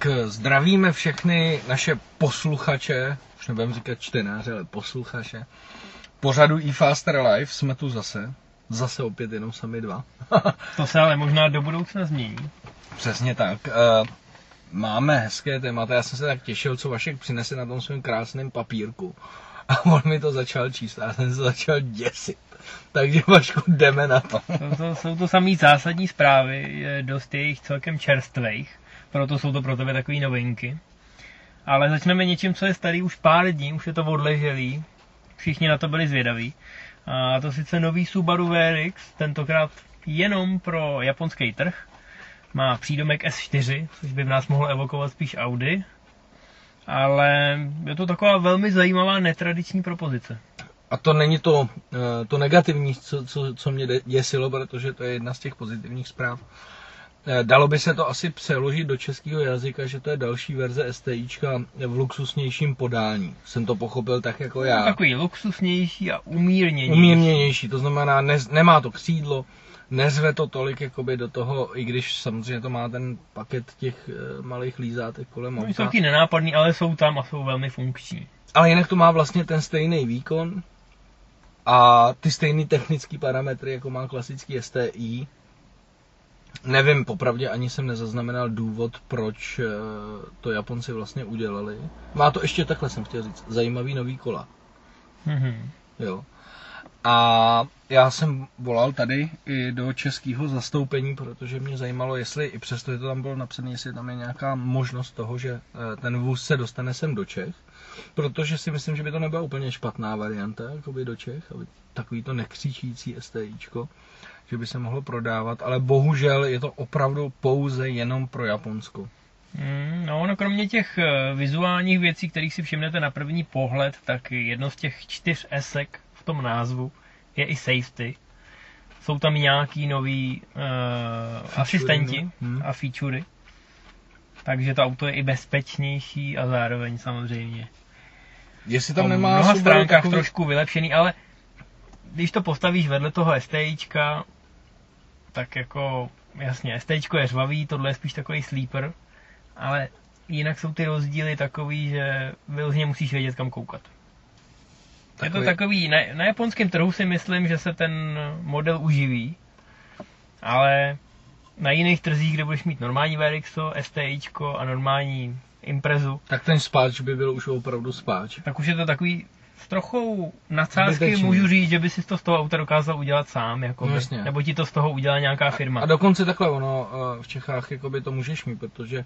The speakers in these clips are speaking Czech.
Tak eh, zdravíme všechny naše posluchače, už nebudeme říkat čtenáře, ale posluchače. Pořadu eFaster Live jsme tu zase. Zase opět jenom sami dva. to se ale možná do budoucna změní. Přesně tak. Eh, máme hezké témata. Já jsem se tak těšil, co Vašek přinese na tom svém krásném papírku. A on mi to začal číst a já jsem se začal děsit. Takže Vašku, jdeme na to. to, to jsou to samý zásadní zprávy, dost jejich celkem čerstvých proto jsou to pro tebe takové novinky. Ale začneme něčím, co je starý už pár dní, už je to odleželý. Všichni na to byli zvědaví. A to sice nový Subaru VRX, tentokrát jenom pro japonský trh. Má přídomek S4, což by v nás mohlo evokovat spíš Audi. Ale je to taková velmi zajímavá netradiční propozice. A to není to, eh, to negativní, co, co, co mě děsilo, protože to je jedna z těch pozitivních zpráv. Eh, dalo by se to asi přeložit do českého jazyka, že to je další verze STIčka v luxusnějším podání. Jsem to pochopil tak jako já. Takový luxusnější a umírněnější. Umírněnější, to znamená, ne, nemá to křídlo, nezve to tolik jakoby do toho, i když samozřejmě to má ten paket těch e, malých lízátek kolem no, Jsou taky nenápadný, ale jsou tam a jsou velmi funkční. Ale jinak to má vlastně ten stejný výkon a ty stejné technické parametry, jako má klasický STI, Nevím, popravdě ani jsem nezaznamenal důvod, proč eh, to Japonci vlastně udělali. Má to ještě takhle, jsem chtěl říct, zajímavý nový kola. Mm-hmm. Jo. A já jsem volal tady i do českého zastoupení, protože mě zajímalo, jestli i přesto, že to tam bylo napsané, jestli tam je nějaká možnost toho, že eh, ten vůz se dostane sem do Čech. Protože si myslím, že by to nebyla úplně špatná varianta, jakoby do Čech, aby takový to nekřičící STIčko že by se mohlo prodávat, ale bohužel je to opravdu pouze jenom pro Japonsko. Mm, no, no, kromě těch eh, vizuálních věcí, kterých si všimnete na první pohled, tak jedno z těch čtyř esek v tom názvu je i safety. Jsou tam nějaký nový uh, asistenti hmm. a featurey. Takže to auto je i bezpečnější a zároveň samozřejmě. Jestli tam nemá na stránkách takový... trošku vylepšený, ale když to postavíš vedle toho STIčka, tak jako jasně, ST je řvavý, tohle je spíš takový sleeper, ale jinak jsou ty rozdíly takový, že vyloženě musíš vědět, kam koukat. Takový... Je to takový, na, na japonském trhu si myslím, že se ten model uživí, ale na jiných trzích, kde budeš mít normální VRX, STIčko a normální Imprezu. Tak ten spáč by byl už opravdu spáč. Tak už je to takový s trochou nadsázky můžu říct, že by si to z toho auta dokázal udělat sám, jako no, by, nebo ti to z toho udělá nějaká firma. A, a dokonce takhle ono eh, v Čechách by to můžeš mít, protože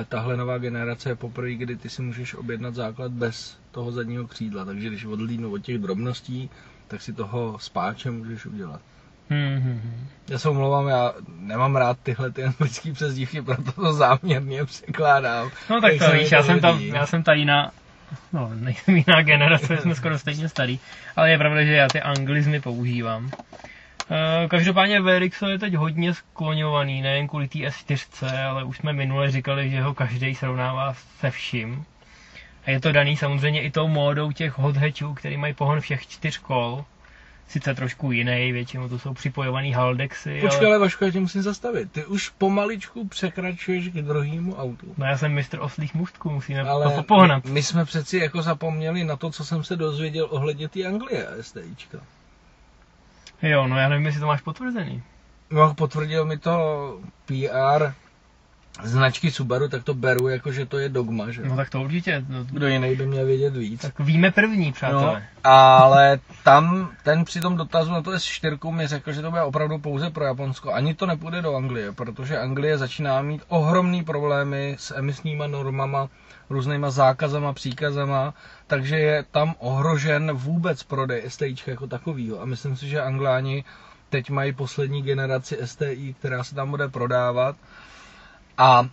eh, tahle nová generace je poprvé, kdy ty si můžeš objednat základ bez toho zadního křídla, takže když odlídnu od těch drobností, tak si toho spáče můžeš udělat. Hmm, Já se omlouvám, já nemám rád tyhle ty anglické přezdívky, proto to záměrně překládám. No tak to víš, já jsem, tam, já jsem ta jiná no, nejsem jiná generace, jsme skoro stejně starý, ale je pravda, že já ty anglizmy používám. Eh, každopádně VRX je teď hodně skloňovaný, nejen kvůli té S4, ale už jsme minule říkali, že ho každý srovnává se vším. A je to daný samozřejmě i tou módou těch hot hatchů, který mají pohon všech čtyř kol sice trošku jiný, většinou to jsou připojovaný Haldexy. Počkej, ale, ale Vašku, já tě musím zastavit. Ty už pomaličku překračuješ k druhému autu. No já jsem mistr oslých můstků, musíme ale to pohnat. My, my jsme přeci jako zapomněli na to, co jsem se dozvěděl ohledně té Anglie STIčka. Jo, no já nevím, jestli to máš potvrzený. No, potvrdil mi to PR značky Subaru, tak to beru jako, že to je dogma, že? No tak to určitě. No, Kdo jiný by měl vědět víc. Tak víme první, přátelé. No, ale tam ten při tom dotazu na to S4 mi řekl, že to bude opravdu pouze pro Japonsko. Ani to nepůjde do Anglie, protože Anglie začíná mít ohromný problémy s emisníma normama, různýma zákazama, příkazama, takže je tam ohrožen vůbec prodej STI jako takovýho. A myslím si, že Angláni teď mají poslední generaci STI, která se tam bude prodávat a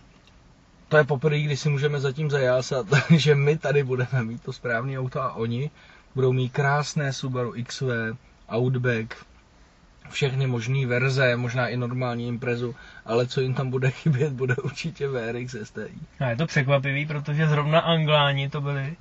to je poprvé, kdy si můžeme zatím zajásat, že my tady budeme mít to správné auto a oni budou mít krásné Subaru XV, Outback, všechny možné verze, možná i normální Imprezu, ale co jim tam bude chybět, bude určitě VRX STI. A je to překvapivý, protože zrovna Angláni to byli,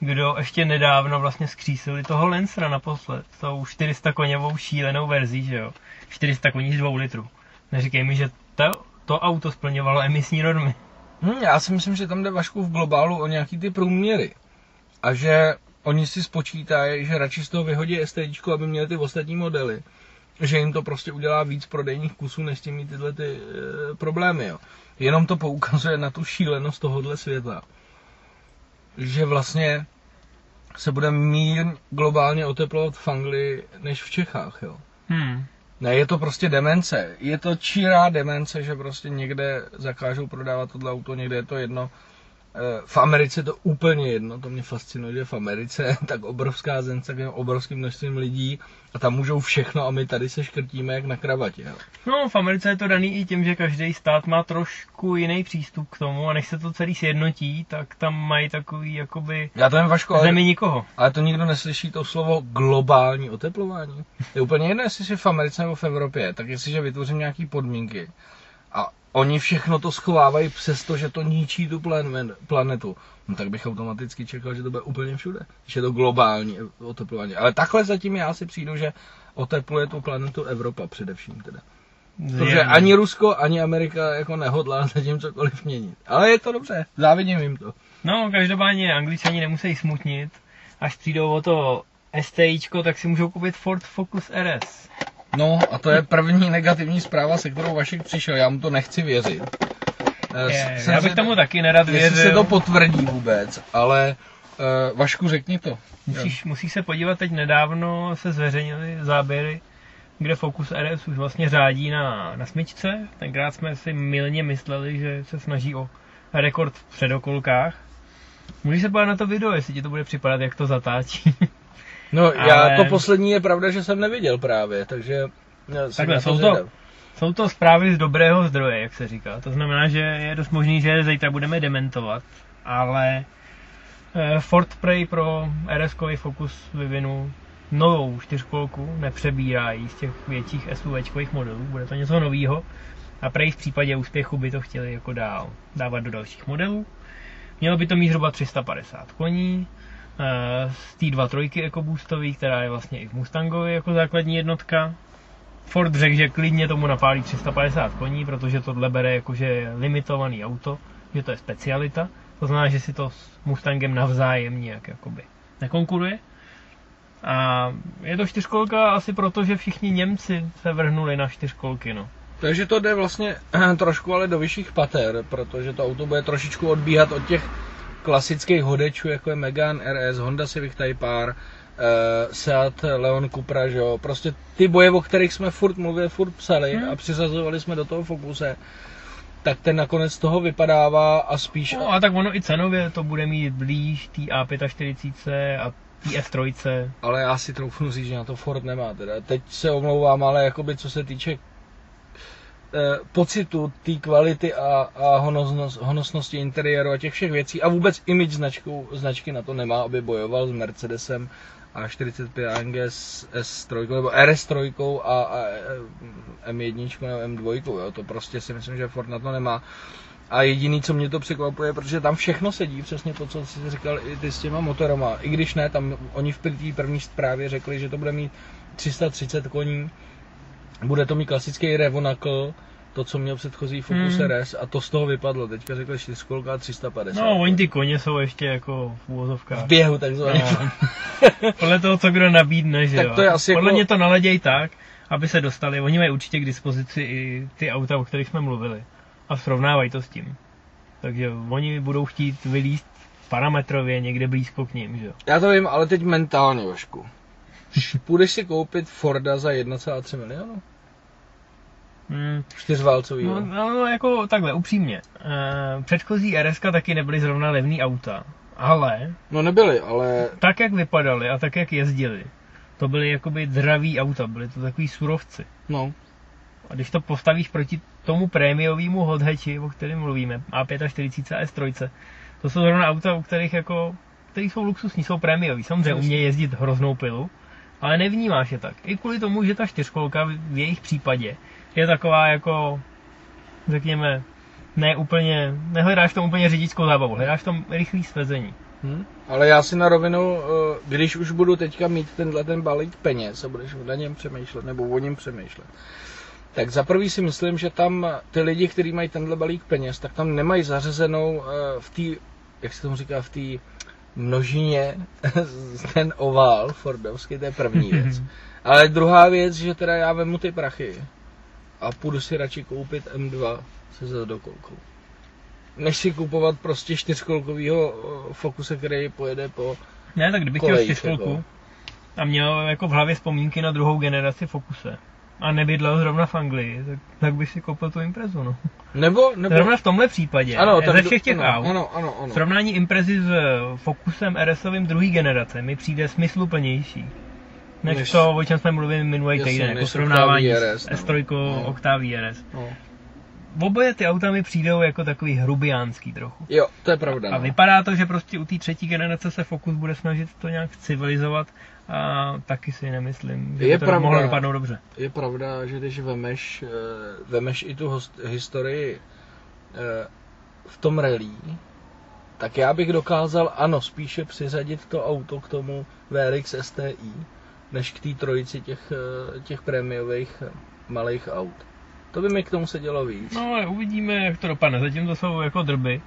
kdo ještě nedávno vlastně skřísili toho Lancera naposled, tou 400 koněvou šílenou verzí, že jo, 400 koní z 2 litrů. Neříkej mi, že to to auto splňovalo emisní normy. Hm, já si myslím, že tam jde Vašku v globálu o nějaký ty průměry. A že oni si spočítají, že radši z toho vyhodí ST, aby měli ty ostatní modely. Že jim to prostě udělá víc prodejních kusů, než tím mít tyhle ty e, problémy. Jo. Jenom to poukazuje na tu šílenost tohohle světa. Že vlastně se bude mír globálně oteplovat v Anglii než v Čechách. Jo. Hmm. Ne, je to prostě demence. Je to čírá demence, že prostě někde zakážou prodávat tohle auto, někde je to jedno. Eh, v Americe je to úplně jedno, to mě fascinuje, že v Americe tak obrovská zem, tak obrovským množstvím lidí a tam můžou všechno a my tady se škrtíme jak na kravatě. Jo. No, v Americe je to daný i tím, že každý stát má trošku jiný přístup k tomu a než se to celý sjednotí, tak tam mají takový jakoby Já to Vaško, ale, zemi nikoho. ale to nikdo neslyší to slovo globální oteplování. Je úplně jedno, jestli jsi v Americe nebo v Evropě, tak jestliže vytvořím nějaké podmínky a oni všechno to schovávají přesto, že to ničí tu plan- planetu, no tak bych automaticky čekal, že to bude úplně všude, že je to globální oteplování. Ale takhle zatím já si přijdu, že otepluje tu planetu Evropa především teda. Protože ani Rusko, ani Amerika jako nehodlá zatím cokoliv měnit. Ale je to dobře, závidím jim to. No, každopádně angličani nemusí smutnit. Až přijdou o to STIčko, tak si můžou koupit Ford Focus RS. No a to je první negativní zpráva, se kterou Vašek přišel. Já mu to nechci věřit. Eh, Je, jsem já bych se- tomu taky nerad Jestli věřil. se to potvrdí vůbec, ale uh, Vašku řekni to. Musíš, musíš se podívat, teď nedávno se zveřejnily záběry, kde Focus RS už vlastně řádí na, na smyčce. Tenkrát jsme si milně mysleli, že se snaží o rekord v předokolkách. Můžeš se podívat na to video, jestli ti to bude připadat, jak to zatáčí. No Ale- já to poslední je pravda, že jsem neviděl právě, takže jsem Takhle, jsou to- zvědav. Jsou to zprávy z dobrého zdroje, jak se říká. To znamená, že je dost možný, že zítra budeme dementovat, ale eh, Ford Prey pro rs Focus vyvinul novou čtyřkolku, nepřebírá ji z těch větších SUVčkových modelů, bude to něco nového a Prey v případě úspěchu by to chtěli jako dál dávat do dalších modelů. Mělo by to mít zhruba 350 koní, eh, z té dva trojky EcoBoostový, která je vlastně i v Mustangovi jako základní jednotka, Ford řekl, že klidně tomu napálí 350 koní, protože tohle bere jako, že je limitovaný auto, že to je specialita. To znamená, že si to s Mustangem navzájem nějak jakoby nekonkuruje. A je to čtyřkolka asi proto, že všichni Němci se vrhnuli na čtyřkolky, no. Takže to jde vlastně trošku ale do vyšších pater, protože to auto bude trošičku odbíhat od těch klasických hodečů, jako je Megane RS, Honda Civic Type R, uh, Seat Leon Cupra, že jo. Prostě ty boje, o kterých jsme furt mluvili, furt psali Hmm. a přizazovali jsme do toho fokuse, tak ten nakonec toho vypadává a spíš... no. a tak ono i cenově to bude mít blíž té A45 a té S3. Ale já si troufnu říct, že na to Ford nemá teda. Teď se omlouvám, ale jakoby co se týče pocitu té kvality a, a honosnost, honosnosti interiéru a těch všech věcí a vůbec image značku, značky na to nemá, aby bojoval s Mercedesem a 45 AMG s S3 nebo RS3 a, a eh, M1 nebo M2, jo. to prostě si myslím, že Ford na to nemá. A jediný, co mě to překvapuje, protože tam všechno sedí, přesně to, co jsi říkal i ty s těma motorama. I když ne, tam oni v první zprávě řekli, že to bude mít 330 koní, bude to mít klasický Revonakl, to, co měl předchozí Focus Hmm. RS, a to z toho vypadlo. Teďka řekli 4 a 350. No, oni ty koně jsou ještě jako v v úvozovkách. běhu takzvaně. No. Podle toho, co kdo nabídne, že Tak jo. to je asi Podle jako- mě to naladěj tak, aby se dostali. Oni mají určitě k dispozici i ty auta, o kterých jsme mluvili. A srovnávají to s tím. Takže oni budou chtít vylíst parametrově někde blízko k ním, že jo. Já to vím, ale teď mentálně, Vašku. Půjdeš si koupit Forda za 1,3 milionu? Hmm. Čtyřválcový, No, no, no, jako takhle, upřímně. Uh, předchozí RS taky nebyly zrovna levný auta. Ale no nebyly, ale tak, jak vypadaly a tak, jak jezdili, to byly jakoby draví auta, byly to takový surovci. no, A když to postavíš proti tomu prémiovému hothatchi, o kterém mluvíme, A45 a S3, to jsou zrovna auta, u kterých jako, který jsou luxusní, jsou prémiový. Samozřejmě umějí jezdit hroznou pilu, ale nevnímáš je tak. I kvůli tomu, že ta čtyřkolka v jejich případě je taková jako, řekněme, ne úplně, nehledáš v tom úplně řidičskou zábavu, hledáš v tom rychlý svezení. hm? ale já si na rovinu, eh, když už budu teďka mít tenhle ten balík peněz a budeš na něm přemýšlet, nebo o něm přemýšlet, Tak za prvý si myslím, že tam ty lidi, kteří mají tenhle balík peněz, tak tam nemají zařazenou eh, v té, jak se tomu říká, v té množině ten ovál Fordovský, to je první věc. Ale druhá věc, že teda já vemu ty prachy a půjdu si radši koupit M2 se zadokolkou. Než si kupovat prostě čtyřkolkovýho eh, Focuse, který pojede po Ne, tak kdybych chtěl čtyřkolku a měl jako v hlavě vzpomínky na druhou generaci Focuse a nebydlel zrovna v Anglii, tak, tak bych si koupil tu Imprezu, no. Nebo, nebo Zrovna v tomhle případě, ano, ze tam- všech těch ano, aut, Ano, ano, ano. srovnání Imprezy s Focusem RSovým druhé generace mi přijde smysluplnější. Než, Než- to, o čem jsme mluvili minulý týden, jako srovnávání RS, s no. S3 No. Octavia RS. No. Oboje ty auta mi přijdou jako takový hrubiánský trochu. Jo, to je pravda. A No. vypadá to, že prostě u té třetí generace se Focus bude snažit to nějak civilizovat a taky si nemyslím, že Je by to pravda. mohlo dopadnout dobře. Je pravda, že když vemeš, eh, vemeš i tu host, historii eh, v tom rally, tak já bych dokázal, ano, spíše přiřadit to auto k tomu VRX STI, než k té trojici těch, eh, těch prémiových malých aut. To by mi k tomu sedělo víc. No ale uvidíme, jak to dopadne. Zatím to jsou jako drby.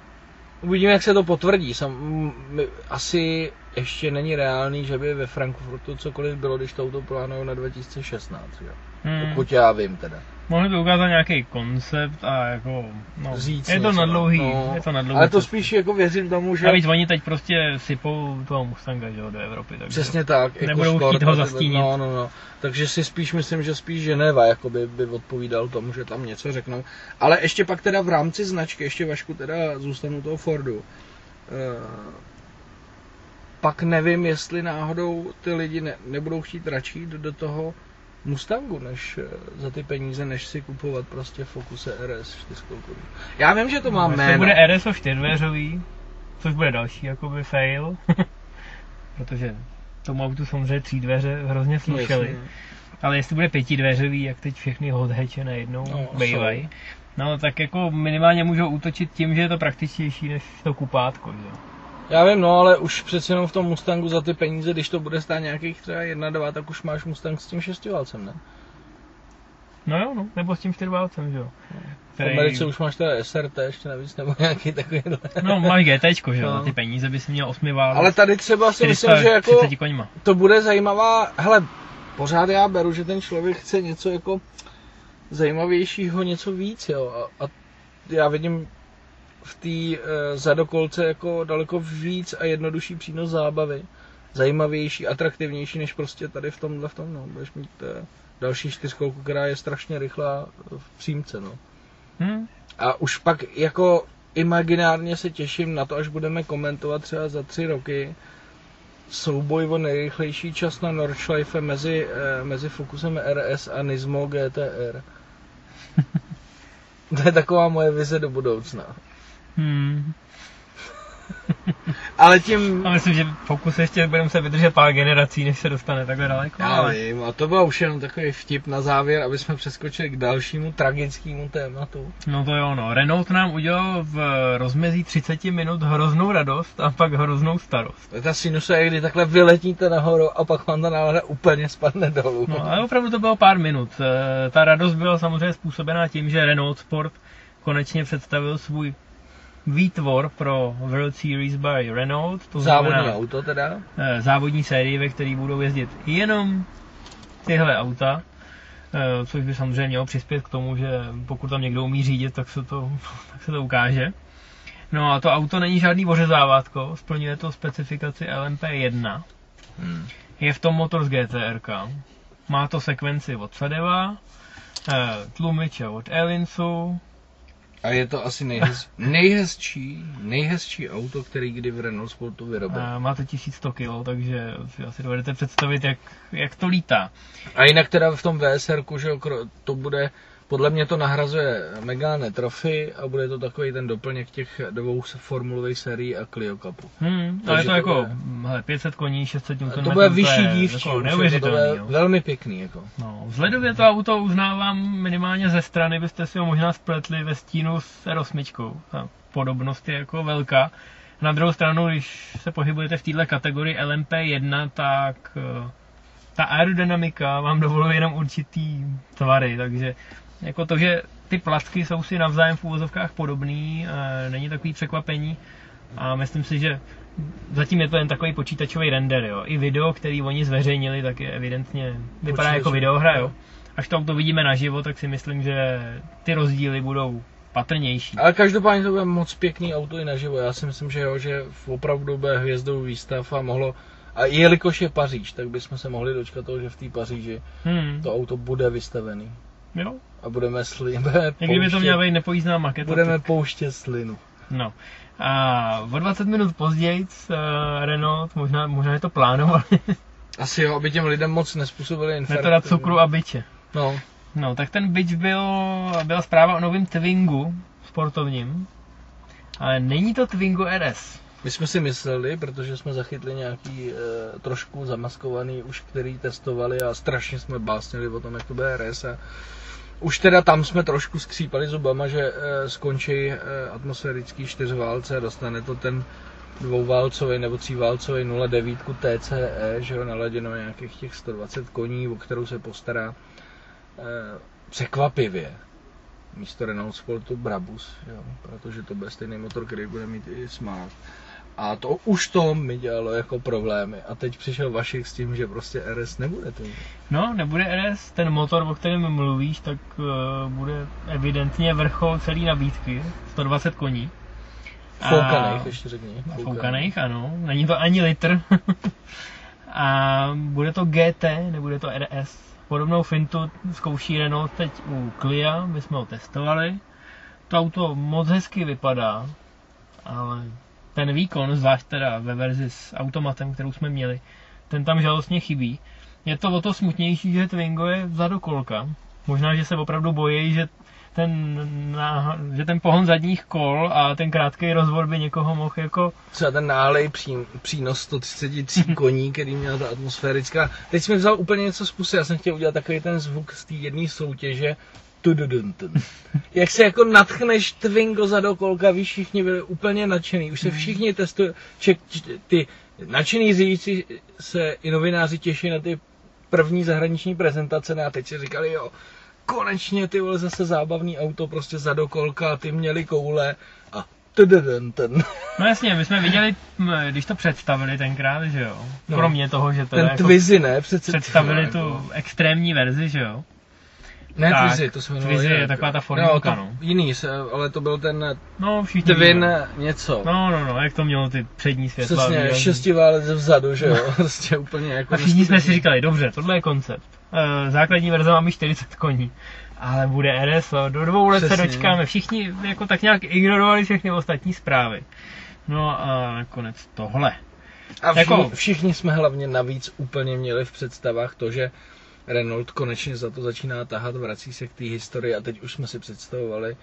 Uvidíme, jak se to potvrdí. Sam, my- asi ještě není reálný, že by ve Frankfurtu cokoliv bylo, když to auto plánují na 2016. Jo? Hmm. Pokud já vím teda. Mohli by ukázat nějaký koncept a jako, no, Říct je to na dlouhý, no. je to na dlouhý Ale to spíš jako věřím tomu, že... Navíc oni teď prostě sypou toho Mustanga, že jo, do Evropy, takže... Přesně tak. Jako Nebudou chtít ho zastínit. No, no, no. Takže si spíš myslím, že spíš Ženeva jako by, by odpovídal tomu, že tam něco řeknou. Ale ještě pak teda v rámci značky, ještě Vašku teda zůstanu toho Fordu. Eh, pak nevím, jestli náhodou ty lidi ne, nebudou chtít radši jít do toho Mustangu, než eh, za ty peníze, než si kupovat prostě Focuse RS 4 Já vím, že to má no, jméno. bude RSO čtyřdveřový, což bude další jakoby fail, protože tomu autu samozřejmě tří dveře hrozně slušely. Ale jestli bude pětidveřový, jak teď všechny hot hatche najednou No, no, bývají, no tak jako minimálně můžou útočit tím, že je to praktičtější než to kupátko, že? Já vím, no, ale už přeci jenom v tom Mustangu za ty peníze, když to bude stát nějakých třeba 1,2, tak už máš Mustang s tím šestiválcem, ne? No jo, no, nebo s tím čtyřválcem, že jo. V Americe už máš teda SRT ještě navíc, nebo nějaký takovýhle. No, máš GTčko, že jo, No. za ty peníze bys měl osmivál. Ale tady třeba si myslím, že jako 430 koňma. to bude zajímavá, hele, pořád já beru, že ten člověk chce něco jako zajímavějšího, něco víc, jo. A, a já vidím v té uh, zadokolce jako daleko víc a jednodušší přínos zábavy. Zajímavější, atraktivnější, než prostě tady v tomhle v tom, no. Budeš mít uh, další čtyřkolku, která je strašně rychlá v přímce, no. Hm? A už pak jako imaginárně se těším na to, až budeme komentovat třeba za tři roky souboj o nejrychlejší čas na Nordschleife mezi, eh, mezi Focusem RS a Nismo GTR. to je taková moje vize do budoucna. Hm. Ale tím... A myslím, že Focus ještě bude muset vydržet pár generací, než se dostane takhle daleko. Já ale- vím, a to byl už jenom takový vtip na závěr, aby jsme přeskočili k dalšímu tragickému tématu. No to jo, no. Renault nám udělal v rozmezí 30 minut hroznou radost a pak hroznou starost. To je ta sinusoida, kdy takhle vyletíte nahoru a pak vám ta nálada úplně spadne dolů. No ale opravdu to bylo pár minut. Eh, Ta radost byla samozřejmě způsobená tím, že Renault Sport konečně představil svůj výtvor pro World Series by Renault, to Závodní znamená auto teda. eh, závodní sérii, ve které budou jezdit jenom tyhle auta, eh, což by samozřejmě mělo přispět k tomu, že pokud tam někdo umí řídit, tak se to, tak se to ukáže. No a to auto není žádný ořezávátko, splňuje to specifikaci LMP1, Hmm. je v tom motor z GTR. Má to sekvenci od Sadeva, eh, tlumiče od Elinsu, A je to asi nejhez, nejhezčí, nejhezčí auto, který kdy v Renault Sportu vyrobil. eh, má to 1100 kg, takže si asi dovedete představit, jak, jak to lítá. A jinak teda v tom VSR, že to bude, podle mě to nahrazuje Megane Trophy a bude to takový ten doplněk těch dvou formulových sérií a Clio Cupu. Hmm, ale je to to jako bude- hele, 500 koní, 600 Nm. To bude vyšší dívčí, Jako to neuvěřitelný. ve- jo. velmi pěkný. Jako. No, vzhledově to auto uznávám minimálně ze strany, byste si ho možná spletli ve stínu s R8. Ta podobnost je jako velká. Na druhou stranu, když se pohybujete v této kategorii LMP1, tak eh, ta aerodynamika vám dovoluje jenom určitý tvary, takže jako to, že ty placky jsou si navzájem v úvozovkách podobný, e, není takový překvapení a myslím si, že zatím je to jen takový počítačový render, jo. I video, který oni zveřejnili, tak je evidentně vypadá jako videohra, jo. Až to auto vidíme naživo, tak si myslím, že ty rozdíly budou patrnější. Ale každopádně to bude moc pěkný auto i naživo. Já si myslím, že jo, že v opravdu bude hvězdou výstav a mohlo a jelikož je Paříž, tak bychom se mohli dočkat toho, že v té Paříži Hmm. to auto bude vystavený. Jo. A budeme slin, budeme kdyby to měla být nepojízdná maketa. budeme pouštět slinu. No. A o 20 minut později uh, Renault, možná, možná je to plánovali, Asi jo, aby těm lidem moc nespůsobili infarkt. metoda cukru a byče. No, No, tak ten byč byl, byla zpráva o novém Twingu sportovním, ale není to Twingo RS. my jsme si mysleli, protože jsme zachytli nějaký e, trošku zamaskovaný už, který testovali a strašně jsme básnili o tom, jak to bude RS a už teda tam jsme trošku skřípali zubama, že e, skončí e, atmosférický čtyřválce a dostane to ten dvouválcový nebo tříválcový 0,9 TCE, že jo, naladěno na nějakých těch 120 koní, o kterou se postará e, překvapivě místo Renault Sportu Brabus, jo, protože to bude stejný motor, který bude mít i Smart. A to už to mi dělalo jako problémy. A teď přišel Vašik s tím, že prostě RS nebude to. No, nebude RS, ten motor, o kterém mluvíš, tak uh, bude evidentně vrchol celý nabídky, 120 koní. A- Foukaných, ještě řekni. Foukaných, ano. Není to ani litr. a bude to GT, nebude to RS. Podobnou fintu zkouší Renault teď u Clia, my jsme ho testovali. To auto moc hezky vypadá, ale ten výkon, zvlášť teda ve verzi s automatem, kterou jsme měli, ten tam žalostně chybí. Je to o to smutnější, že Twingo je vzadokolka. Možná, že se opravdu bojí, že ten, na, že ten pohon zadních kol a ten krátký rozvor by někoho mohl jako... Třeba ten nálej pří, přínos 133 koní, který měla ta atmosférická. Teď jsem vzal úplně něco z pusy, já jsem chtěl udělat takový ten zvuk z té jedné soutěže. Tududuntum. Jak se jako natchneš Twingo za dokolka, víš, všichni byli úplně nadšený, už se všichni testují, ček, č- ty nadšený řidiči se i novináři těší na ty první zahraniční prezentace, no a teď si říkali, jo, konečně ty vole zase zábavný auto, prostě za dokolka, ty měli koule a tududuntum. No jasně, my jsme viděli, když to představili tenkrát, že jo. No. Kromě toho, že teda Ten jako Twizy, ne? Přece, představili tu extrémní verzi, že jo. Ne, tak, Twizy, to se jmenovalo Twizy je taková ta no, formulka, to no. Jiný, ale to byl ten No, všichni Twin víme. něco. No, no, no, jak to mělo ty přední světla. Přesně, výrazný. šestiválec vzadu, že jo, prostě úplně jako... A všichni jsme si říkali, dobře, tohle je koncept. E, základní verze má mít 40 koní. Ale bude RSO, do dvou let se Přesně. dočkáme. Všichni jako tak nějak ignorovali všechny ostatní zprávy. No a nakonec tohle. A všichni, jako- všichni jsme hlavně navíc úplně měli v představách to, že Renault konečně za to začíná tahat, vrací se k té historii a teď už jsme si představovali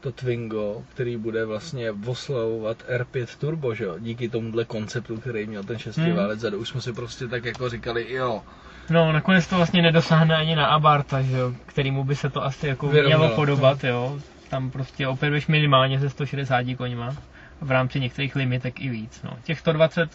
to Twingo, který bude vlastně oslavovat R5 Turbo, že jo, díky tomuhle konceptu, který měl ten šestiválec zadu. Už jsme si prostě tak jako říkali, jo, No, nakonec to vlastně nedosáhne ani na Abarta, že jo, kterýmu by se to asi jako Vyrovnalo. mělo podobat, jo. Tam prostě operuješ minimálně se 160 koňma, v rámci některých limitek i víc, no. Těch 120,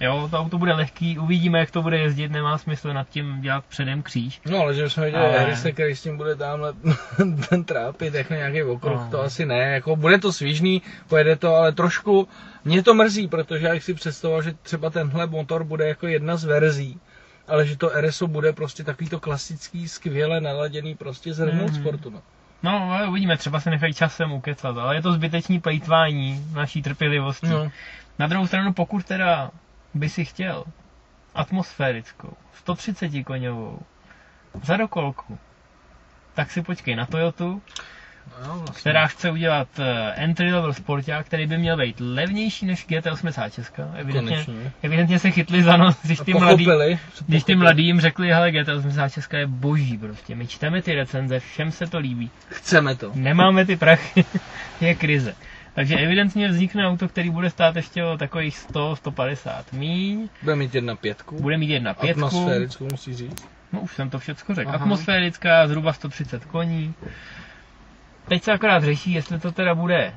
jo, to auto bude lehký, uvidíme, jak to bude jezdit, nemá smysl nad tím dělat předem kříž. No, ale že jsme viděli Ale- Harrise, který s tím bude tamhle ten trápit, jako nějaký okruh, No. to asi ne, jako bude to svížný, pojede to, ale trošku, mě to mrzí, protože jak si představoval, že třeba tenhle motor bude jako jedna z verzí, ale že to RSO bude prostě takový to klasický, skvěle naladěný prostě z Renault Mhm. Sportu, no. No, ale uvidíme, třeba se nechají časem ukecat, ale je to zbytečný plejtvání naší trpělivosti. no. Na druhou stranu, pokud teda by si chtěl atmosférickou, 130 koňovou, zadokolku, tak si počkej na Toyotu, no vlastně. která chce udělat eh, entry level sporták, který by měl být levnější než GT86. Evidentně, Konečně. evidentně se chytli za nos, když ty co když ty mladí jim řekli, hele, GT86 je boží prostě, my čteme ty recenze, všem se to líbí. Chceme to. Nemáme ty prachy, je krize. Takže evidentně vznikne auto, který bude stát ještě o takových 100-150 míň, Bude mít jedna pětku. bude mít jedna pětku, Atmosférickou musí říct. no už jsem to všecko řekl, Aha. atmosférická, zhruba 130 koní. Teď se akorát řeší, jestli to teda bude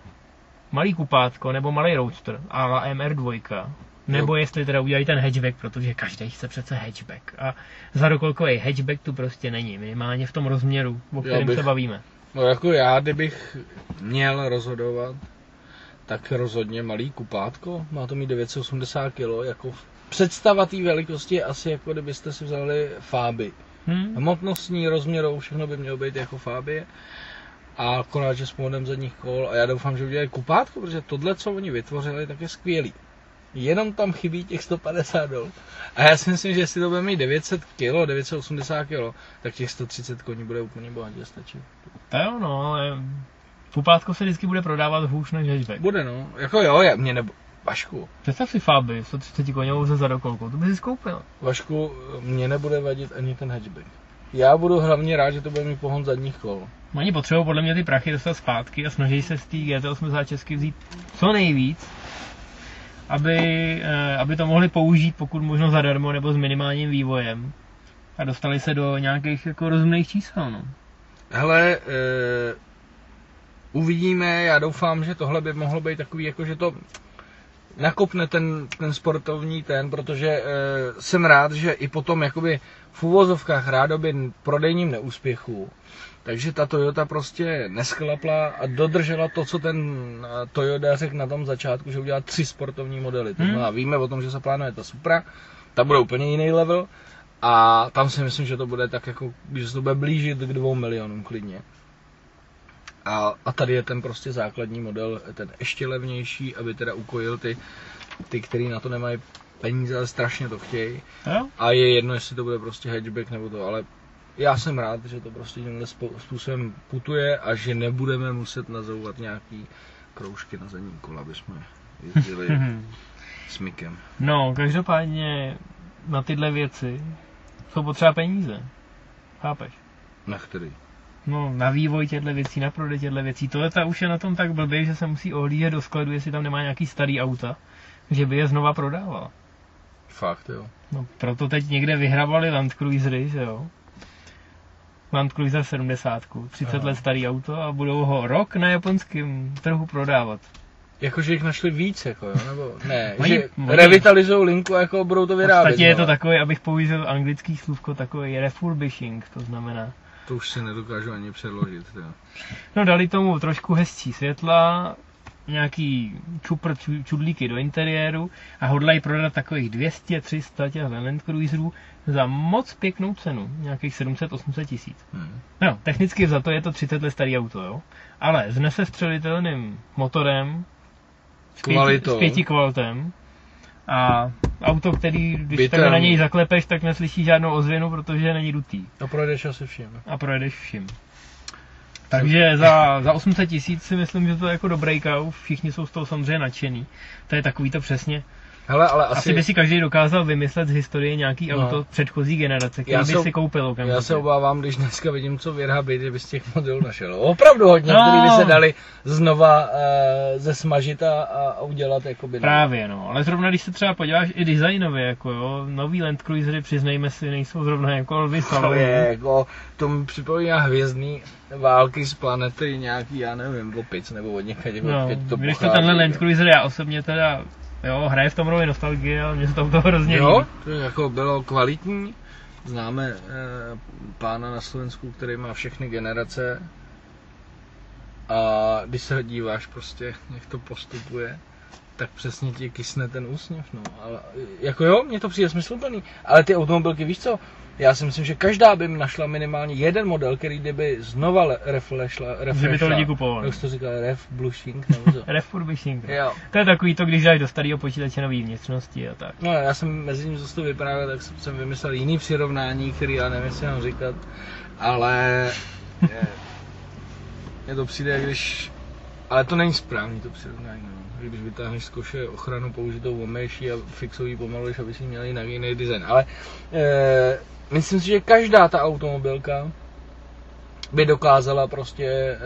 malý kupátko nebo malý roadster, a la MR2, Nebo jestli teda udělají ten hatchback, protože každý chce přece hatchback. A zadokolkový hatchback tu prostě není, minimálně v tom rozměru, o kterém bych- se bavíme. No jako já, kdybych měl rozhodovat, tak rozhodně malý kupátko, má to mít 980 kg, jako v- představa té velikosti je asi jako kdybyste si vzali fáby. Hm? Hmotnostní, rozměrou, všechno by mělo být jako fábie. A konáče s pohodem zadních kol a já doufám, že udělají kupátko, protože tohle, co oni vytvořili, tak je skvělý. Jenom tam chybí těch 150 dol. A já si myslím, že jestli to bude mít 900 kg, 980 kg, tak těch 130 koní bude úplně bohatě stačit. To jo, no, ale Pupátko se vždycky bude prodávat hůř než hatchback. Bude no, jako jo, já, mě nebo... Vašku, Představ si Faby, 130 koněvou se zadokolkou, to by si skoupil. Vašku, mě nebude vadit ani ten hatchback. Já budu hlavně rád, že to bude mít pohon zadních kol. Oni potřebují podle mě ty prachy dostat zpátky a snaží se z té GT80 česky vzít co nejvíc, aby, eh, aby to mohli použít pokud možno zadarmo nebo s minimálním vývojem. A dostali se do nějakých jako rozumných čísel. No. Hele, e, uvidíme, já doufám, že tohle by mohlo být takový, jako že to nakopne ten, ten sportovní ten, protože e, jsem rád, že i potom jakoby v uvozovkách rádoby prodejním neúspěchu, takže ta Toyota prostě nesklapla a dodržela to, co ten eh, Toyota řekl na tom začátku, že udělá tři sportovní modely. To Hmm. znamená, víme o tom, že se plánuje ta Supra, ta bude úplně jiný level a tam si myslím, že to bude tak jako, že se to bude blížit k dvou milionům klidně. A, a tady je ten prostě základní model, ten ještě levnější, aby teda ukojil ty, ty který na to nemají peníze, ale strašně to chtějí. Jo? A je jedno, jestli to bude prostě hatchback nebo to, ale já jsem rád, že to prostě tímhle způsobem putuje a že nebudeme muset nazouvat nějaký kroužky na zadní kola, aby jsme jezdili s Mikem. No, každopádně na tyhle věci jsou potřeba peníze. Chápeš? Na který? No, na vývoj těchto věcí, na prodej těchto věcí. Toyota už je na tom tak blbě, že se musí ohlížet do skladu, jestli tam nemá nějaký starý auta, že by je znova prodával. Fakt, jo. No, proto teď někde vyhrabali Land Cruisery, že jo? Land Cruiser 70, 30 Aha. let starý auto a budou ho rok na japonském trhu prodávat. Jakože jich našli víc, jako jo, nebo ne, Oni- že oni- revitalizují linku a jako budou to V vyrábět. podstatě je to no. takový, abych použil anglický slůvko, takový refurbishing, to znamená. To už si nedokážu ani přeložit, jo. No dali tomu trošku hezčí světla, nějaký čupr, ču- čudlíky do interiéru a hodlají prodat takových 200-300 těch Land Cruiserů za moc pěknou cenu, nějakých 700-800 tisíc. Hm. No, technicky za to je to 30 let starý auto, jo. Ale s nesestřelitelným motorem, s pěti, s pěti kvalitem a auto, který, když Bytem. takhle na něj zaklepeš, tak neslyší žádnou ozvěnu, protože není dutý A projdeš asi všem. a projedeš vším. Takže za, za 800 tisíc si myslím, že to je jako dobrý kauf, všichni jsou z toho samozřejmě nadšený. To je takový to přesně. Hele, ale Asi, asi, by si každý dokázal vymyslet z historie nějaký No. auto předchozí generace, který Já by se- si koupil okamžitě. já se obávám, když dneska vidím, co vyrábí, že by z těch modelů našel. Opravdu hodně, No. který by se dali znova uh, zesmažit a, a, udělat jakoby... Právě, no. Ale zrovna když se třeba podíváš i designově, jako jo, nový Land Cruisery, přiznejme si, nejsou zrovna jako Lvy To je, jako, to mi připomíná hvězdný války z planety nějaký, já nevím, opic nebo od někaď, No, odkud to když to pochází, tenhle jo. Land Cruiser, já osobně teda, jo, hraje v tom roli nostalgie, ale mě se to auto hrozně Jo, to jako bylo kvalitní. Známe e, pána na Slovensku, který má všechny generace. A když se díváš prostě, jak to postupuje, tak přesně ti kysne ten úsměv, no. Ale, jako jo, mně to přijde smysluplný. Ale ty automobilky, víš co? Já si myslím, že každá by mi našla minimálně jeden model, který kdyby znova reflešla, Že by to lidi kupovali. Jak to říkal, ref, blushing, nebo co? Refurbishing. jo. To je takový to, když dáš do starého počítače nový vnitřnosti a tak. No, já jsem mezi jsi to vyprávěl, tak jsem- jsem vymyslel jiný přirovnání, který já nevím, jestli mám říkat, ale je, je to přijde, když, ale to není správný to přirovnání, no. Když vytáhneš z koše ochranu použitou omejší a fixový pomaluješ, aby si měl jinak jiný design, ale e, myslím si, že každá ta automobilka by dokázala prostě e,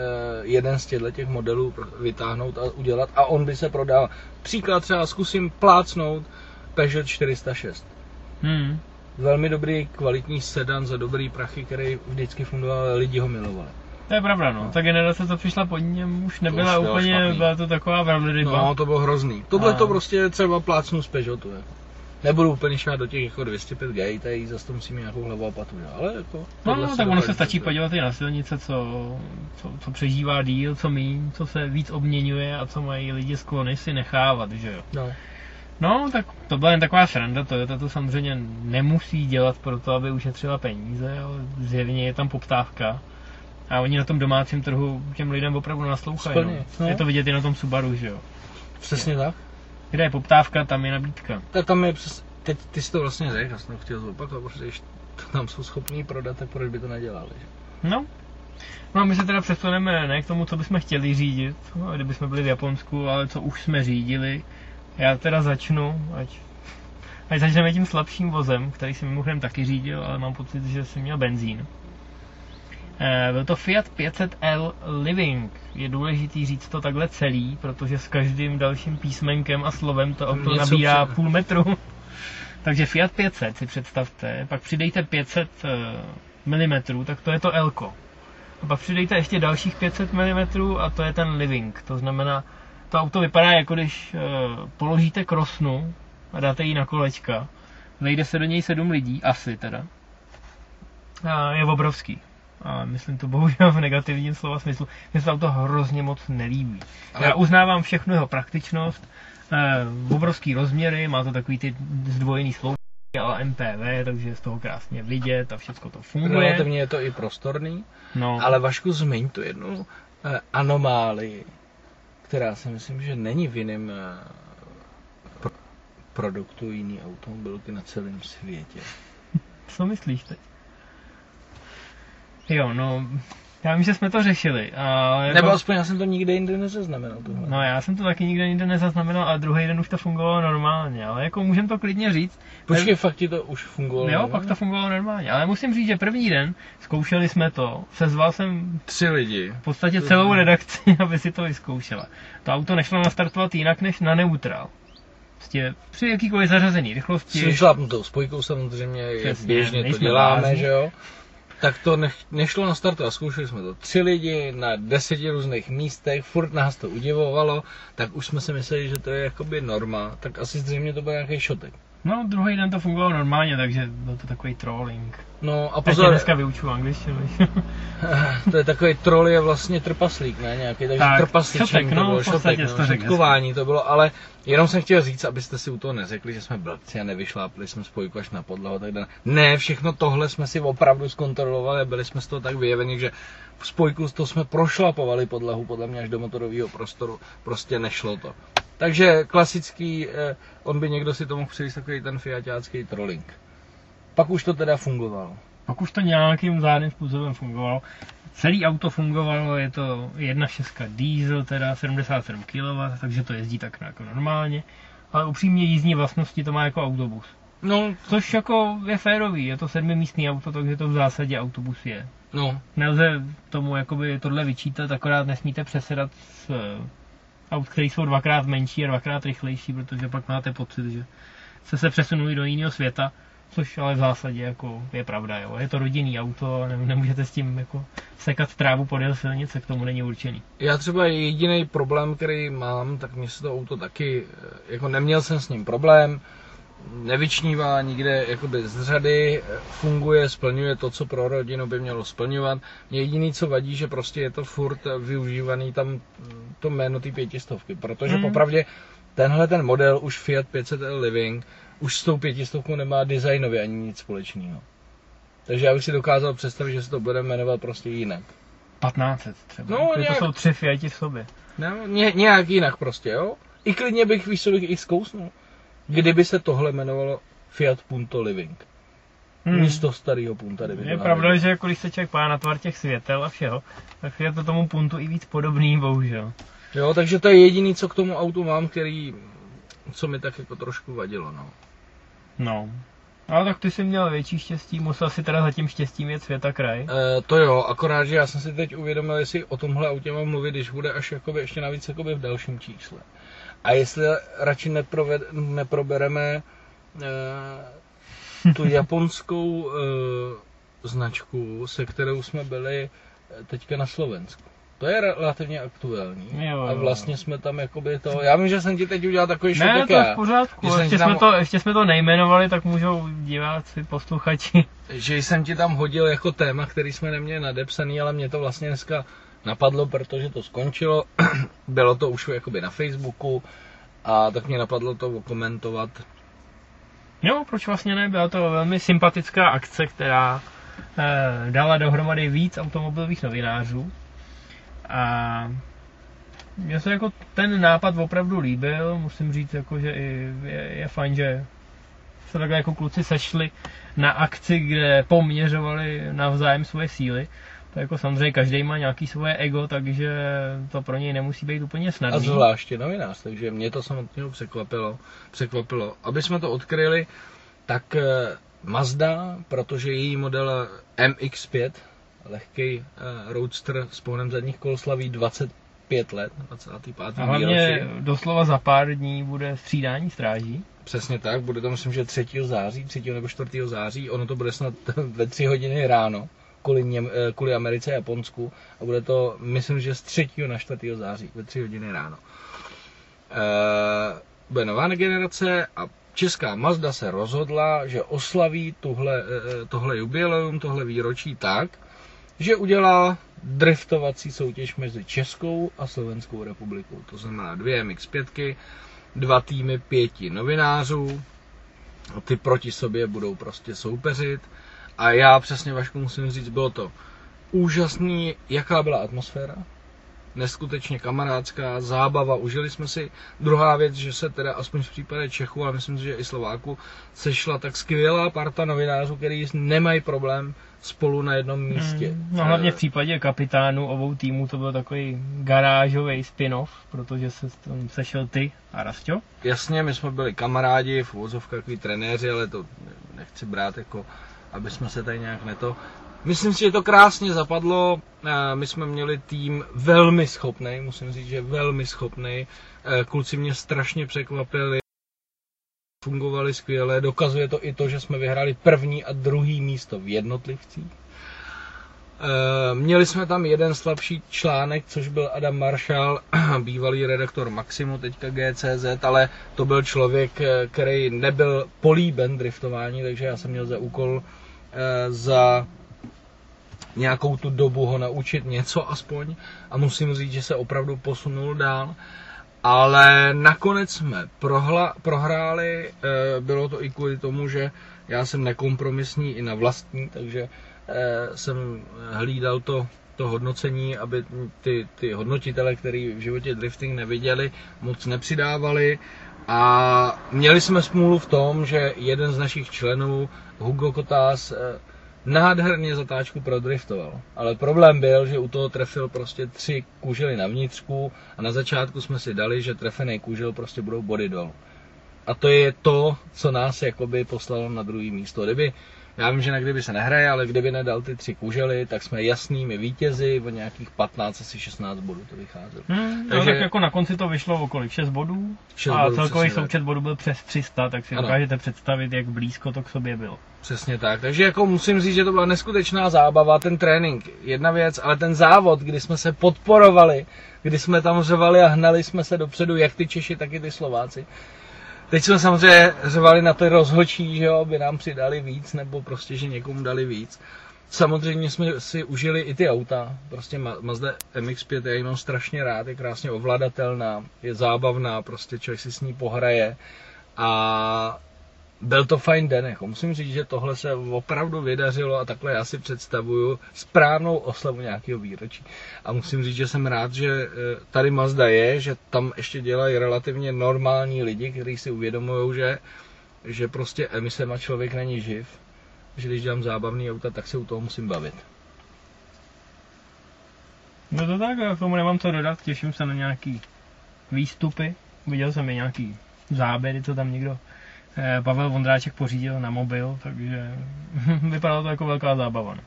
jeden z těchto těch modelů vytáhnout a udělat a on by se prodal. Příklad třeba zkusím plácnout Peugeot 406. Hmm. Velmi dobrý, kvalitní sedan za dobrý prachy, který vždycky fungoval, lidi ho milovali. To je pravda, no. Ta generace, co přišla pod něm, už nebyla už bylo úplně, špatný. byla to taková velryba. No, to bylo hrozný. Tohle A- to prostě třeba plácnu z Peugeotu, jako. Nebudu úplně šát do těch jako 205 G, tady zase to musí mít nějakou hlavu a patu, jo. ale jako... No, no, tak ono se stačí podívat i na silnice, co, co, co přežívá díl, co míň, co se víc obměňuje a co mají lidi sklony si nechávat, že jo. No. No, tak to byla jen taková sranda, Toyota to samozřejmě nemusí dělat proto, aby ušetřila peníze, ale zjevně je tam poptávka. A oni na tom domácím trhu těm lidem opravdu naslouchají. Splně, No. no. Je to vidět i na tom Subaru, že jo. Přesně tak. Kde je poptávka, tam je nabídka. Tak tam je přes... Teď ty jsi to vlastně řekl, já jsem to chtěl zopakovat, protože když to tam jsou schopní prodat, tak proč by to nedělali, že? No. No a my se teda přesuneme ne k tomu, co bychom chtěli řídit, no, kdybychom byli v Japonsku, ale co už jsme řídili. Já teda začnu, ať, ať začneme tím slabším vozem, který jsem mimochodem taky řídil, ale mám pocit, že jsem měl benzín. Eh, Byl to Fiat 500L Living. Je důležitý říct to takhle celý, protože s každým dalším písmenkem a slovem to auto nabírá při- půl metru. Takže Fiat 500 si představte, pak přidejte 500 mm, tak to je to L. A pak přidejte ještě dalších 500 mm a to je ten Living. To znamená, to auto vypadá jako když eh, položíte krosnu a dáte ji na kolečka. Vejde se do něj sedm lidí, asi teda. A je obrovský. A myslím to bohužel v negativním slova smyslu. Mně se to auto hrozně moc nelíbí. Ale- Já uznávám všechnu jeho praktičnost, eh, obrovský rozměry, má to takový ty zdvojený sloupky, ale MPV, takže je z toho krásně vidět a všechno to funguje. Relativně je to i prostorný, No. ale Vašku zmiň tu jednu eh, anomálii, která si myslím, že není v jiném eh, pro- produktu jiný automobilky na celém světě. Co myslíš teď? Jo, no, já vím, že jsme to řešili. A jako, Nebo aspoň já jsem to nikde jinde nezaznamenal. Tohle. No já jsem to taky nikde nikde nezaznamenal, ale druhý den už to fungovalo normálně, ale jako můžem to klidně říct. Počkej, fakt ti to už fungovalo? Jo, ne? pak to fungovalo normálně, ale musím říct, že první den zkoušeli jsme to, sezval jsem Tři lidi. v podstatě celou redakci, aby si to vyzkoušela. To auto nešlo nastartovat jinak než na neutral. Prostě při jakýkoliv zařazený rychlosti. S šlápnutou spojkou samozřejmě, Přesně, běžně to děláme, blázni. že jo? Tak to nech, nešlo na startu a zkoušeli jsme to tři lidi na deseti různých místech, furt nás to udivovalo, tak už jsme si mysleli, že to je jakoby norma, tak asi zřejmě to byl nějaký šotek. No, druhý den to fungovalo normálně, takže byl to takový trolling. No a pozor, dneska vyučuju angličtinu. to je takový troll je vlastně trpaslík, ne nějaký, takže Tak, trpasličení šotek, to no, bylo, šotek, no, šotkování to bylo, ale jenom jsem chtěl říct, abyste si u toho neřekli, že jsme blbci a nevyšlápli jsme spojku až na podlahu tak dále. Ne, všechno tohle jsme si opravdu zkontrolovali a byli jsme z toho tak vyjeveni, že spojku to jsme prošlapovali podlahu podle mě až do motorového prostoru, prostě nešlo to. Takže klasický, eh, on by někdo si to mohl přijít takový ten fiatácký trolling. Pak už to teda fungovalo. Pak už to nějakým záhadným způsobem fungovalo. Celý auto fungovalo, je to 1.6 diesel, teda 77 kW, takže to jezdí tak jako normálně. Ale upřímně jízdní vlastnosti to má jako autobus. No, Což jako je férový, je to sedmimístný auto, takže to v zásadě autobus je. no, Nelze tomu jakoby tohle vyčítat, akorát nesmíte přesedat eh, aut, které jsou dvakrát menší a dvakrát rychlejší, protože pak máte pocit, že se se přesunuli do jiného světa, což ale v zásadě jako je pravda, jo. Je to rodinný auto, ne, nemůžete s tím jako sekat trávu podél silnice, k tomu není určený. Já třeba jediný problém, který mám, tak mě se to auto taky, eh, jako neměl jsem s ním problém, nevyčnívá nikde jakoby z řady, eh, funguje, splňuje to, co pro rodinu by mělo splňovat. Mě jediný, co vadí, že prostě je to furt využívaný tam mm, to jméno té pětistovky, protože Mhm. popravdě tenhle ten model už Fiat 500L Living už s tou pětistovkou nemá designově ani nic společného. Takže já bych si dokázal představit, že se to bude jmenovat prostě jinak. 1500 třeba. No, No, nějak- To jsou tři Fiati v sobě. No, ně, nějak jinak prostě, jo? I klidně bych, bych i zkousnul. Kdyby se tohle jmenovalo Fiat Punto Living. Hmm. Místo starého Punta kdyby Je pravda, že jako když se člověk pá na tvar těch světel a všeho, tak je to tomu puntu i víc podobný, bohužel. Jo, takže to je jediný, co k tomu autu mám, který, co mi tak jako trošku vadilo, no. No. Ale tak ty jsi měl větší štěstí, musel si teda za tím štěstím jet světa kraj. E, to jo, akorát, že já jsem si teď uvědomil, jestli o tomhle autě mám mluvit, když bude až jakoby ještě navíc jakoby v dalším čísle. A jestli radši neproved, neprobereme e, tu japonskou e, značku, se kterou jsme byli teďka na Slovensku. To je relativně aktuální. Jo, jo. A vlastně jsme tam jakoby to... Já vím, že jsem ti teď udělal takový šok, Ne, to je v pořádku, ještě tam- jsme, to, ještě jsme to nejmenovali, tak můžou diváci, posluchači. že jsem ti tam hodil jako téma, který jsme neměli nadepsaný, ale mě to vlastně dneska napadlo, protože to skončilo. Bylo to už jakoby na Facebooku a tak mě napadlo to komentovat. Jo, proč vlastně ne? Byla to velmi sympatická akce, která eh, dala dohromady víc automobilových novinářů. A mně se jako ten nápad opravdu líbil, musím říct, jako, že i je, je fajn, že se takhle jako kluci sešli na akci, kde poměřovali navzájem svoje síly. To jako samozřejmě každý má nějaký svoje ego, takže to pro něj nemusí být úplně A snadný. zvláště novinář, takže mě to samotného překvapilo. překvapilo. Aby jsme to odkryli, tak eh, Mazda, protože její model MX-5, lehký eh, roadster s pohnem zadních kol slaví 25 let, 25. A hlavně výročí. doslova za pár dní bude střídání stráží. Přesně tak, bude to myslím, že 3. září, 3. nebo 4. září, ono to bude snad ve 3 hodiny ráno, kvůli, Něm, eh, kvůli Americe a Japonsku a bude to, myslím, že z 3. na 4. září, ve 3 hodiny ráno. E, bude nová generace a česká Mazda se rozhodla, že oslaví tuhle, eh, tohle jubileum, tohle výročí tak, že udělá driftovací soutěž mezi Českou a Slovenskou republikou. To znamená dvě MX-5, dva týmy pěti novinářů, ty proti sobě budou prostě soupeřit. A já přesně Vašku musím říct, bylo to úžasný, jaká byla atmosféra, neskutečně kamarádská, zábava, užili jsme si. Druhá věc, že se teda aspoň v případě Čechů, a myslím si, že i Slováku, sešla tak skvělá parta novinářů, který nemají problém spolu na jednom místě. Mm, No hlavně v případě kapitánů obou týmů to byl takový garážový spin-off, protože se tam sešel ty a Rastio. Jasně, my jsme byli kamarádi, v úvozovkách takový trenéři, ale to nechci brát jako, aby jsme se tady nějak neto... Myslím si, že to krásně zapadlo. Eh, My jsme měli tým velmi schopný, musím říct, že velmi schopný. Eh, Kluci mě strašně překvapili. Fungovali skvěle. Dokazuje to i to, že jsme vyhráli první a druhý místo v jednotlivcích. Eh, Měli jsme tam jeden slabší článek, což byl Adam Marshall, bývalý redaktor Maximu, teďka GCZ, ale to byl člověk, eh, který nebyl políben driftování, takže já jsem měl za úkol eh, za nějakou tu dobu ho naučit něco aspoň a musím říct, že se opravdu posunul dál. Ale nakonec jsme prohla, prohráli, bylo to i kvůli tomu, že já jsem nekompromisní i na vlastní, takže jsem hlídal to, to hodnocení, aby ty, ty hodnotitele, který v životě drifting neviděli, moc nepřidávali. A měli jsme smůlu v tom, že jeden z našich členů, Hugo Kotás, eh, nádherně zatáčku prodriftoval. Ale problém byl, že u toho trefil prostě tři kužely na vnitřku a na začátku jsme si dali, že trefený kužel prostě budou body dolů. A to je to, co nás jakoby poslalo na druhý místo. Kdyby, já vím, že na kdyby se nehraje, ale kdyby nedal ty tři kužely, tak jsme jasnými vítězi, o nějakých 15, asi 16 bodů to vycházelo. Hmm, Takže... Takže- tak jako na konci to vyšlo o kolik? 6 bodů? Šest a bodů, celkový tak. součet bodů byl přes 300, tak si Ano. dokážete představit, jak blízko to k sobě bylo. Přesně tak. Takže jako musím říct, že to byla neskutečná zábava, ten trénink, jedna věc, ale ten závod, kdy jsme se podporovali, kdy jsme tam řvali a hnali jsme se dopředu, jak ty Češi, tak i ty Slováci. Teď jsme samozřejmě řvali na ty rozhočí, že jo, aby nám přidali víc, nebo prostě, že někomu dali víc. Samozřejmě jsme si užili i ty auta, prostě Ma- Mazda MX-5 je jenom strašně rád, je krásně ovladatelná, je zábavná, prostě člověk si s ní pohraje a byl to fajn den, jako musím říct, že tohle se opravdu vydařilo a takhle já si představuju správnou oslavu nějakého výročí. A musím říct, že jsem rád, že eh, tady Mazda je, že tam ještě dělají relativně normální lidi, kteří si uvědomují, že, že prostě emisema člověk není živ, že když dělám zábavný auta, tak se u toho musím bavit. No to tak, já k tomu nemám co dodat, těším se na nějaký výstupy. Viděl jsem i nějaký záběry, co tam někdo Pavel Vondráček pořídil na mobil, takže vypadalo to jako velká zábava. No.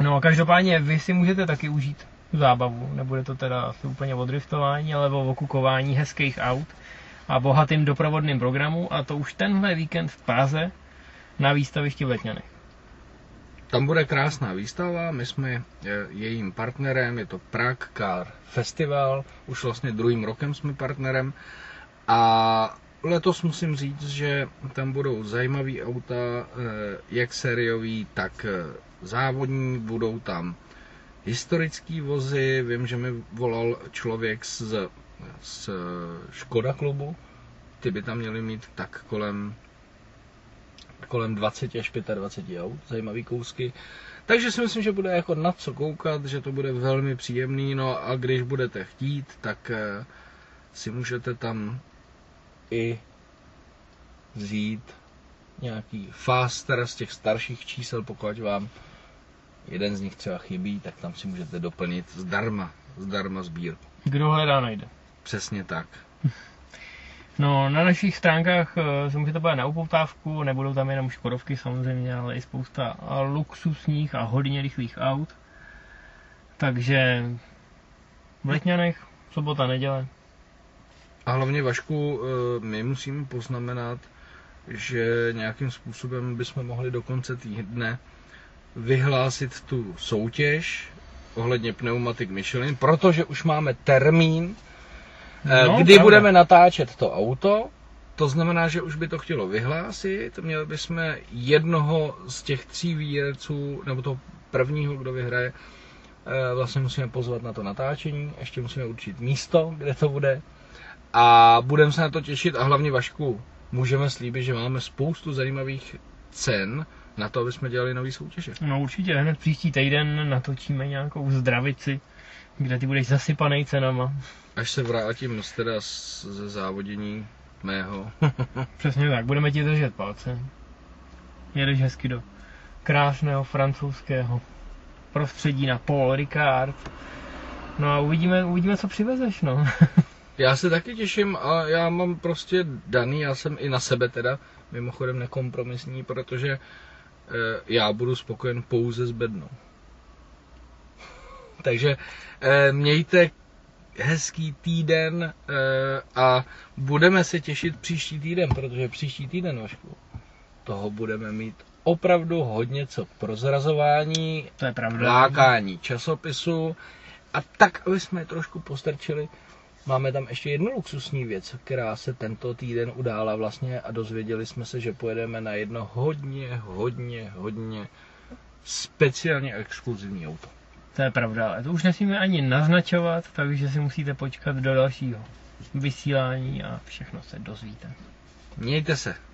no a každopádně vy si můžete taky užít zábavu, nebude to teda asi úplně o driftování, ale o okukování hezkých aut a bohatým doprovodným programu a to už tenhle víkend v Praze na výstavišti v Letňanech. tam bude krásná výstava, my jsme eh, jejím partnerem, je to Prague Car Festival, už vlastně druhým rokem jsme partnerem a letos musím říct, že tam budou zajímavý auta, eh, jak sériový, tak eh, závodní, budou tam historický vozy, vím, že mi volal člověk z, z Škoda klubu, ty by tam měli mít tak kolem kolem 20 až 25 aut, zajímavý kousky. Takže si myslím, že bude jako na co koukat, že to bude velmi příjemný, no a když budete chtít, tak eh, si můžete tam i vzít nějaký faster z těch starších čísel, pokud vám jeden z nich třeba chybí, tak tam si můžete doplnit zdarma, zdarma sbírku. Kdo hledá, najde. Přesně tak. No, na našich stránkách uh, se můžete podívat na upoutávku, nebudou tam jenom Škodovky samozřejmě, ale i spousta luxusních a hodně rychlých aut. Takže v Letňanech, sobota, neděle. A hlavně Vašku, eh, my musíme poznamenat, že nějakým způsobem bychom mohli do konce týdne vyhlásit tu soutěž ohledně pneumatik Michelin, protože už máme termín, Eh, no, kdy pravda. budeme natáčet to auto, to znamená, že už by to chtělo vyhlásit, měli bychom jednoho z těch tří výjerců, nebo toho prvního, kdo vyhraje, eh, vlastně musíme pozvat na to natáčení, ještě musíme určit místo, kde to bude a budeme se na to těšit a hlavně Vašku, můžeme slíbit, že máme spoustu zajímavých cen na to, aby jsme dělali nový soutěže. No určitě, hned příští týden natočíme nějakou zdravici, kde ty budeš zasypaný cenama. Až se vrátím z teda ze závodění mého. Přesně tak, budeme ti držet palce. Jedeš hezky do krásného francouzského prostředí na Paul Ricard. No a uvidíme, uvidíme co přivezeš, no. já se taky těším a já mám prostě daný, já jsem i na sebe teda mimochodem nekompromisní, protože e, já budu spokojen pouze s bednou. Takže e, mějte hezký týden eh, a budeme se těšit příští týden, protože příští týden, Vašku, toho budeme mít opravdu hodně co k prozrazování, to je pravda. lákání časopisu a tak, aby jsme je trošku postrčili, máme tam ještě jednu luxusní věc, která se tento týden udála vlastně a dozvěděli jsme se, že pojedeme na jedno hodně, hodně, hodně speciálně exkluzivní auto. To je pravda, ale to už nesmíme ani naznačovat, takže si musíte počkat do dalšího vysílání a všechno se dozvíte. Mějte se.